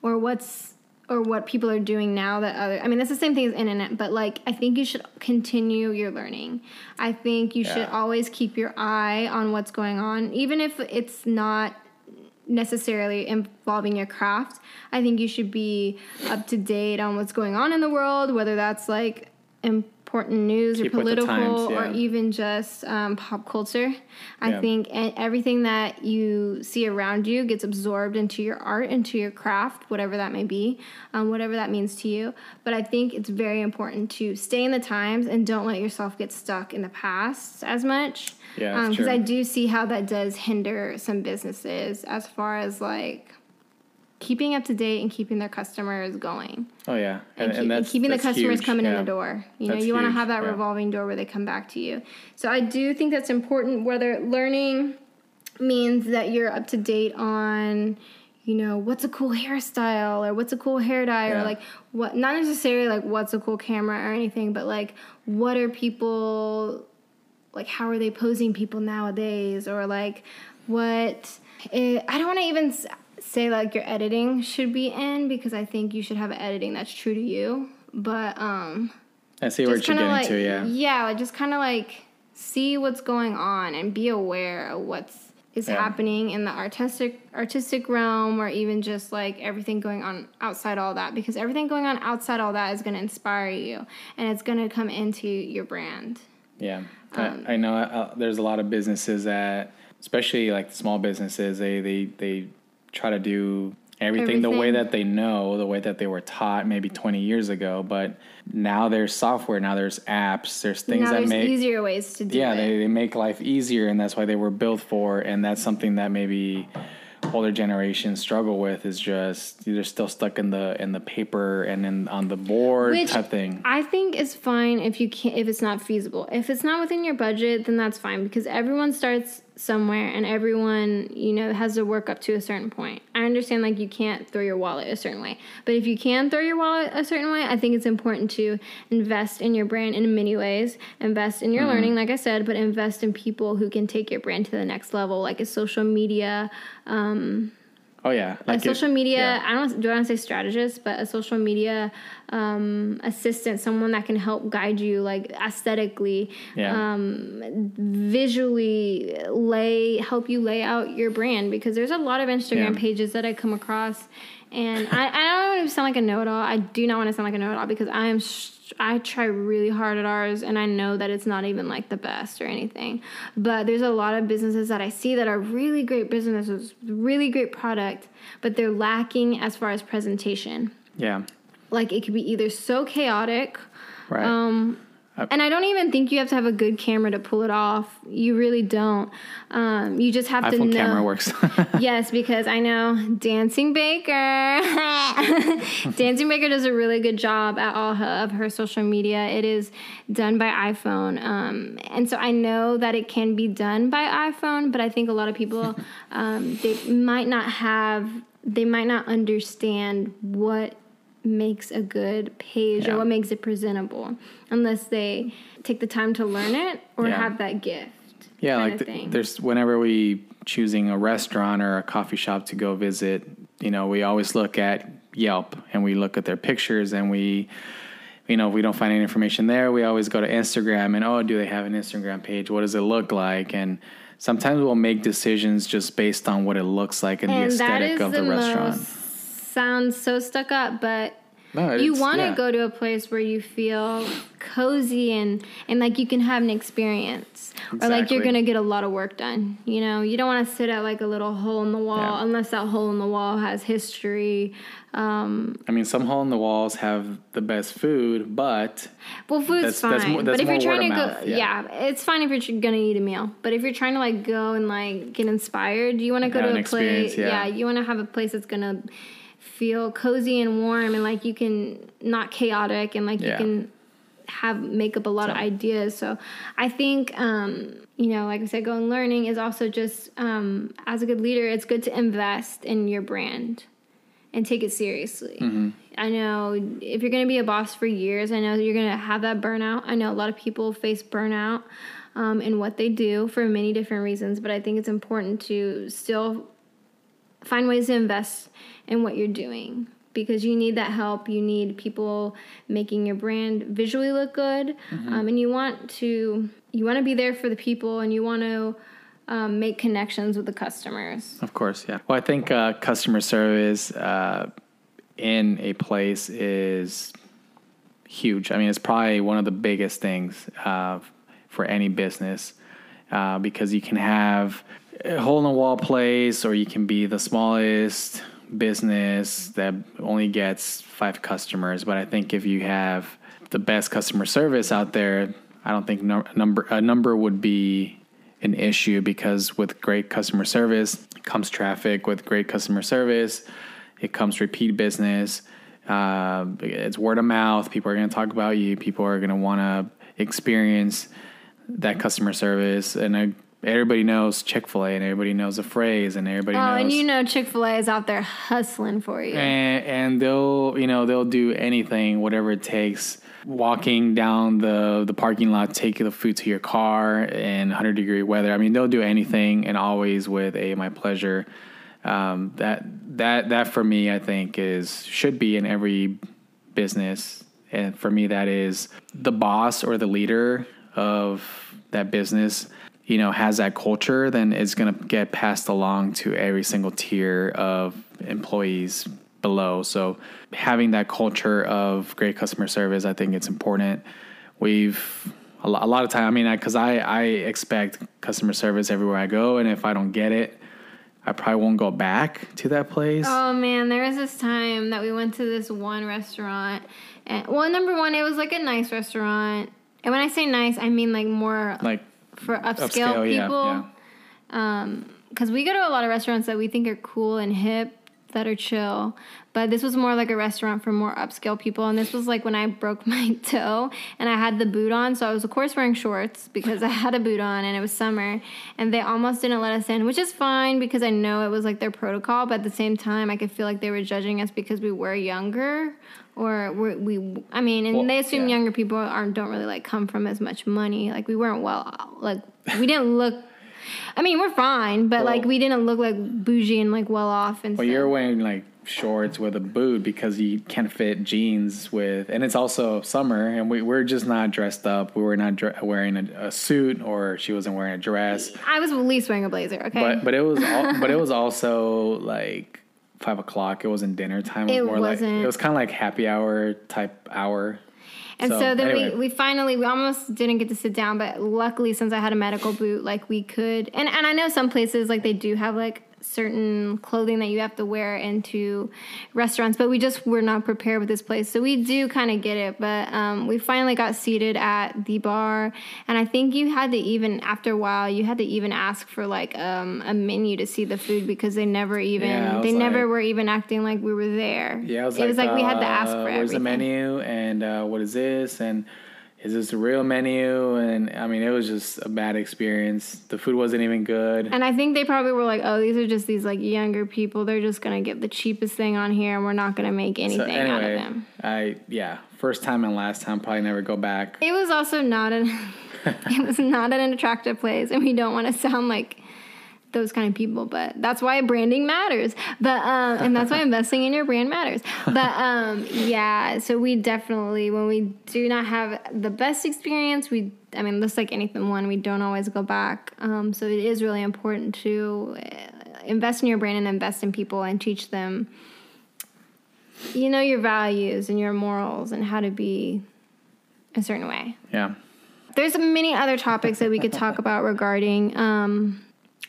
S1: or what's or what people are doing now that other i mean that's the same thing as internet but like i think you should continue your learning. I think you should always keep your eye on what's going on even if it's not necessarily involving your craft. I think you should be up to date on what's going on in the world whether that's like important news
S2: Keep
S1: or political
S2: times,
S1: or even just um, pop culture i
S2: Yeah.
S1: think everything that you see around you gets absorbed into your art into your craft whatever that may be um, whatever that means to you but i think it's very important to stay in the times and don't let yourself get stuck in the past as much
S2: Yeah,
S1: because
S2: true.
S1: i do see how that does hinder some businesses as far as like keeping up to date and keeping their customers going
S2: Oh yeah,
S1: and, keep- and keeping the customers
S2: huge,
S1: coming in the door. You know,
S2: That's
S1: you want to have that
S2: yeah.
S1: revolving door where they come back to you. So I do think that's important. Whether learning means that you're up to date on, you know, what's a cool hairstyle or what's a cool hair dye
S2: Yeah.
S1: or like what, not necessarily like what's a cool camera or anything, but like what are people like how are they posing people nowadays or like what eh, i don't want to even say like your editing should be in because i think you should have editing that's true to you but um
S2: I see where you're getting
S1: like
S2: to. Yeah,
S1: yeah like just kind of like see what's going on and be aware of what's is
S2: Yeah.
S1: happening in the artistic artistic realm or even just like everything going on outside all that because everything going on outside all that is going to inspire you and it's going to come into your brand
S2: yeah.
S1: Um,
S2: I, I know uh, there's a lot of businesses that, especially like small businesses, they they they try to do everything, the way that they know, the way that they were taught maybe 20 years ago. But now there's software, now there's apps, there's things
S1: now
S2: that
S1: there's
S2: make
S1: easier ways to do
S2: yeah
S1: it.
S2: they, they make life easier and that's why they were built for and that's something that maybe older generations struggle with is just they're still stuck in the in the paper and in on the board
S1: Which
S2: type thing
S1: I think is fine if you can't if it's not feasible. If it's not within your budget, then that's fine because everyone starts somewhere and everyone, you know, has to work up to a certain point. I understand like you can't throw your wallet a certain way. But if you can throw your wallet a certain way, I think it's important to invest in your brand in many ways. Invest in your
S2: Mm-hmm.
S1: learning, like I said, but invest in people who can take your brand to the next level, like a social media
S2: oh yeah
S1: a
S2: like it-
S1: social media
S2: yeah.
S1: i don't do i want to say strategist but a social media um, assistant someone that can help guide you like aesthetically
S2: Yeah.
S1: um, visually lay help you lay out your brand because there's a lot of instagram
S2: Yeah.
S1: pages that i come across and I, I don't want to sound like a know-it-all i do not want to sound like a know-it-all because i am sh- i try really hard at ours and i know that it's not even like the best or anything. But there's a lot of businesses that i see that are really great businesses really great product but they're lacking as far as presentation.
S2: Yeah.
S1: Like it could be either so chaotic
S2: right.
S1: um, and I don't even think you have to have a good camera to pull it off. You really don't. Um, you just have to
S2: iphone
S1: know.
S2: camera works
S1: yes, because I know Dancing Baker. Dancing Baker does a really good job at all her, of her social media. It is done by iPhone, um, and so I know that it can be done by iPhone. But I think a lot of people um, they might not have, they might not understand what makes a good page
S2: Yeah.
S1: or what makes it presentable unless they take the time to learn it or
S2: Yeah.
S1: have that gift.
S2: Yeah, like
S1: of
S2: th-
S1: thing.
S2: there's whenever we choosing a restaurant or a coffee shop to go visit, you know, we always look at Yelp and we look at their pictures and we you know, if we don't find any information there, we always go to Instagram and oh, do they have an Instagram page? What does it look like? And sometimes we'll make decisions just based on what it looks like and, the
S1: and that
S2: aesthetic of
S1: the,
S2: the, restaurant.
S1: Sounds so stuck up but
S2: No,
S1: you want to
S2: yeah.
S1: go to a place where you feel cozy and and like you can have an experience or like you're gonna get a lot of work done you know you don't want to sit at like a little hole in the wall
S2: Yeah.
S1: unless that hole in the wall has history um
S2: I mean, some hole in the walls have the best food, but
S1: well food's
S2: That's-
S1: fine
S2: that's more- that's
S1: but if you're trying to go
S2: yeah.
S1: yeah. it's fine if you're gonna eat a meal but if you're trying to like go and like get inspired you want to go to a place
S2: yeah.
S1: you want to have a place that's gonna feel cozy and warm and like you can not chaotic and like
S2: Yeah.
S1: you can have make up a lot of ideas so i think um you know like i said going learning is also just um as a good leader it's good to invest in your brand and take it seriously. I know if you're going to be a boss for years, I know you're going to have that burnout. I know a lot of people face burnout um, in what they do for many different reasons, but I think it's important to still find ways to invest in what you're doing because you need that help. You need people making your brand visually look good, um, and you want to you want to be there for the people, and you want to um, make connections with the customers.
S2: Of course, yeah. Well, I think uh, customer service uh, in a place is huge. I mean, it's probably one of the biggest things uh, for any business uh, because you can have hole in the wall place, or you can be the smallest business that only gets five customers. But I think if you have the best customer service out there, I don't think number a number would be an issue because with great customer service comes traffic. With great customer service, it comes repeat business. Uh, it's word of mouth. People are going to talk about you. People are going to want to experience that customer service, and I, everybody knows Chick Fil A, and everybody knows the phrase, and everybody
S1: Oh,
S2: knows.
S1: and you know Chick Fil A is out there hustling for you.
S2: and, and they'll you know they'll do anything whatever it takes walking down the the parking lot take the food to your car in 100 degree weather i mean they'll do anything and always with a my pleasure um, that that that for me i think is should be in every business and for me that is the boss or the leader of that business you know has that culture then it's going to get passed along to every single tier of employees below so having that culture of great customer service i think it's important we've a lot, a lot of time i mean because I, I expect customer service everywhere i go and if i don't get it i probably won't go back to that place
S1: Oh man, there was this time that we went to this one restaurant. And well, number one, it was like a nice restaurant. And when I say nice, I mean like more
S2: like
S1: for upscale,
S2: upscale yeah
S1: people.
S2: yeah um,
S1: Because we go to a lot of restaurants that we think are cool and hip, that are chill. But this was more like a restaurant for more upscale people. And this was like when I broke my toe and I had the boot on. So I was, of course, wearing shorts because I had a boot on and it was summer. And they almost didn't let us in, which is fine because I know it was like their protocol. But at the same time, I could feel like they were judging us because we were younger. Or we're, we, I mean, and
S2: Well,
S1: they assume
S2: yeah.
S1: younger people aren't don't really like come from as much money. Like we weren't well, like we didn't look. I mean, we're fine, but like we didn't look like bougie and like well off and
S2: Well,
S1: stuff.
S2: you're wearing like shorts with a boot because you can't fit jeans with, and it's also summer, and we we're just not dressed up. We were not dre- wearing a, a suit, or she wasn't wearing a dress.
S1: I was at least wearing a blazer. Okay,
S2: But but it was al- but it was also like five o'clock. It wasn't dinner time. It, was more like
S1: wasn't.
S2: it was kind of like happy hour type hour.
S1: and so,
S2: so,
S1: then
S2: anyway.
S1: we, we finally we almost didn't get to sit down, but luckily since I had a medical boot, like we could. And and I know some places like they do have like certain clothing that you have to wear into restaurants, but we just were not prepared with this place. So we do kind of get it, but um, we finally got seated at the bar, and I think you had to even after a while you had to even ask for like um, a menu to see the food because they never even
S2: Yeah,
S1: they
S2: was
S1: never were even acting like we were there.
S2: Yeah, it was
S1: it
S2: like,
S1: was like we had to ask
S2: uh,
S1: for
S2: Where's the menu and uh, what is this and is this a real menu? And I mean, it was just a bad experience. The food wasn't even good.
S1: And I think they probably were like, "Oh, these are just these like younger people. They're just gonna get the cheapest thing on here, and we're not gonna make
S2: So
S1: anything out of them."
S2: I yeah, first time and last time, probably never go back.
S1: It was also not an it was not an attractive place, and we don't want to sound like those kind of people, but that's why branding matters. But um, and that's why investing in your brand matters. But um, yeah, so we definitely when we do not have the best experience, we I mean, just like anything, one we don't always go back. Um, so it is really important to uh, invest in your brand and invest in people and teach them, you know, your values and your morals and how to be a certain way
S2: Yeah.
S1: there's many other topics that we could talk about regarding um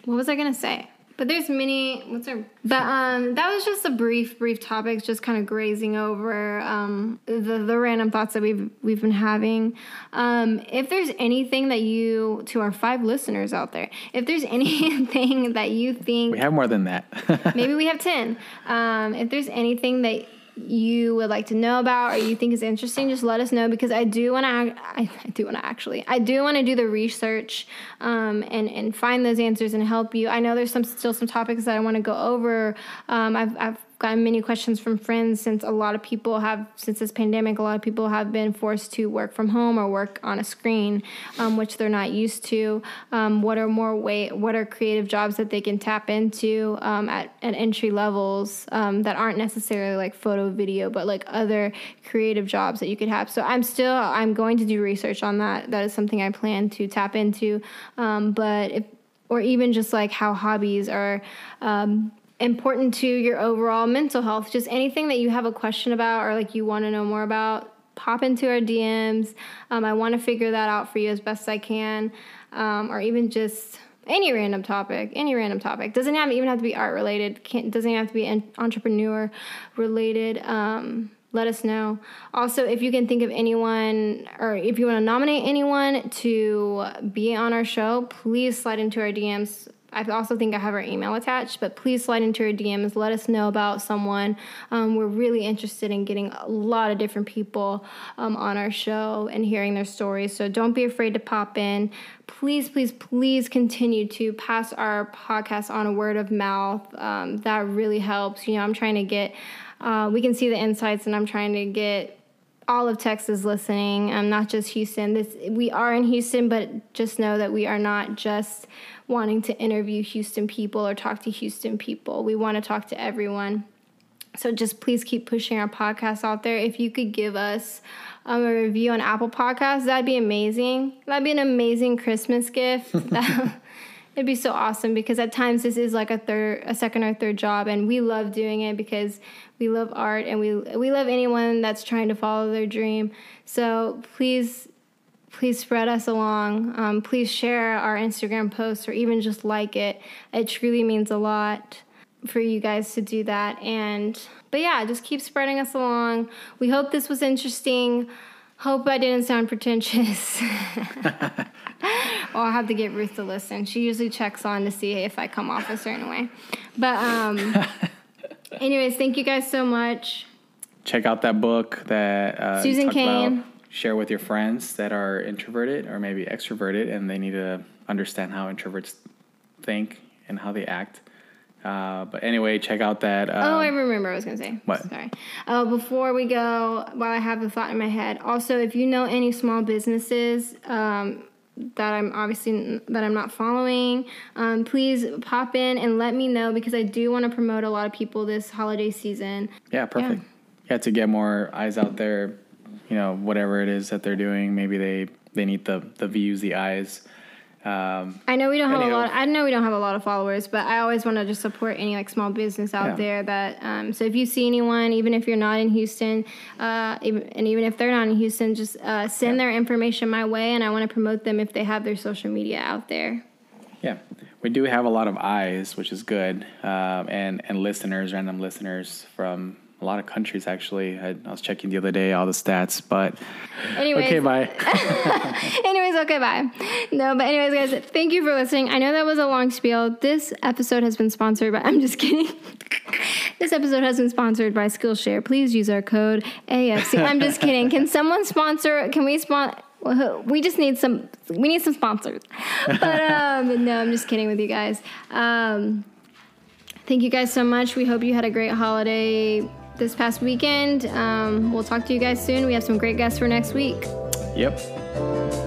S1: what was i gonna say? But there's many what's our but um that was just a brief brief topics just kind of grazing over um the the random thoughts that we've we've been having. Um if there's anything that you to our five listeners out there if there's anything that you think
S2: We have more than that.
S1: maybe we have 10 um, if there's anything that you would like to know about or you think is interesting just let us know because i do want to I, I do want to actually i do want to do the research um, and and find those answers and help you. I know there's some still some topics that i want to go over. Um, I've, I've gotten many questions from friends since a lot of people have since this pandemic a lot of people have been forced to work from home or work on a screen um, which they're not used to. Um, what are more way what are creative jobs that they can tap into um, at, at entry levels um, that aren't necessarily like photo video but like other creative jobs that you could have? So i'm still i'm going to do research on that. That is something i plan to tap into. Um, but if or even just like how hobbies are um, important to your overall mental health. Just anything that you have a question about or like you want to know more about, pop into our DMs. Um, I want to figure that out for you as best I can, um, or even just any random topic, any random topic. Doesn't have even have to be art related. Can't, doesn't have to be entrepreneur related. Um, let us know. Also, if you can think of anyone or if you want to nominate anyone to be on our show, please slide into our DMs. I also think I have our email attached, but please slide into our DMs. Let us know about someone. Um, we're really interested in getting a lot of different people um, on our show and hearing their stories. So don't be afraid to pop in. Please, please, please continue to pass our podcast on a word of mouth. Um, that really helps. You know, I'm trying to get, uh, we can see the insights, and I'm trying to get all of Texas listening, um, not just Houston. This we are in Houston, but just know that we are not just wanting to interview Houston people or talk to Houston people. We want to talk to everyone. So just please keep pushing our podcast out there. If you could give us um, a review on Apple Podcasts, that'd be amazing. That'd be an amazing Christmas gift. It'd be so awesome because at times this is like a third, a second or third job, and we love doing it because we love art and we we love anyone that's trying to follow their dream. So please please spread us along. Um, please share our Instagram posts or even just like it. It truly means a lot for you guys to do that. And, but yeah, just keep spreading us along. We hope this was interesting. Hope I didn't sound pretentious. well, I'll have to get Ruth to listen. She usually checks on to see if I come off a certain way. But, um, anyways, thank you guys so much.
S2: Check out that book that uh,
S1: Susan Cain
S2: share with your friends that are introverted or maybe extroverted and they need to understand how introverts think and how they act. Uh, but anyway, check out that.
S1: Um, oh, I remember. I was gonna say.
S2: What?
S1: Sorry. Uh, before we go, while I have the thought in my head, also if you know any small businesses um, that I'm obviously that I'm not following, um, please pop in and let me know because I do want to promote a lot of people this holiday season.
S2: Yeah, perfect. Yeah. yeah, to get more eyes out there you know whatever it is that they're doing. Maybe they they need the the views, the eyes. Um,
S1: I know we don't have a lot. Of, I know we don't have a lot of followers, but I always want to just support any like small business out yeah. there. That um, so if you see anyone, even if you're not in Houston, uh, even, and even if they're not in Houston, just uh, send yeah. their information my way, and I want to promote them if they have their social media out there.
S2: Yeah, we do have a lot of eyes, which is good, um, and and listeners, random listeners from a lot of countries actually. I, I, was checking the other day all the stats, but
S1: anyways,
S2: okay, bye.
S1: anyways, okay, bye. No, but anyways, guys, thank you for listening. I know that was a long spiel. This episode has been sponsored by. I'm just kidding. this episode has been sponsored by Skillshare. Please use our code AFC. I'm just kidding. Can someone sponsor? Can we sponsor? we just need some we need some sponsors but um no i'm just kidding with you guys um thank you guys so much we hope you had a great holiday this past weekend. Um, we'll talk to you guys soon. We have some great guests for next week.
S2: Yep.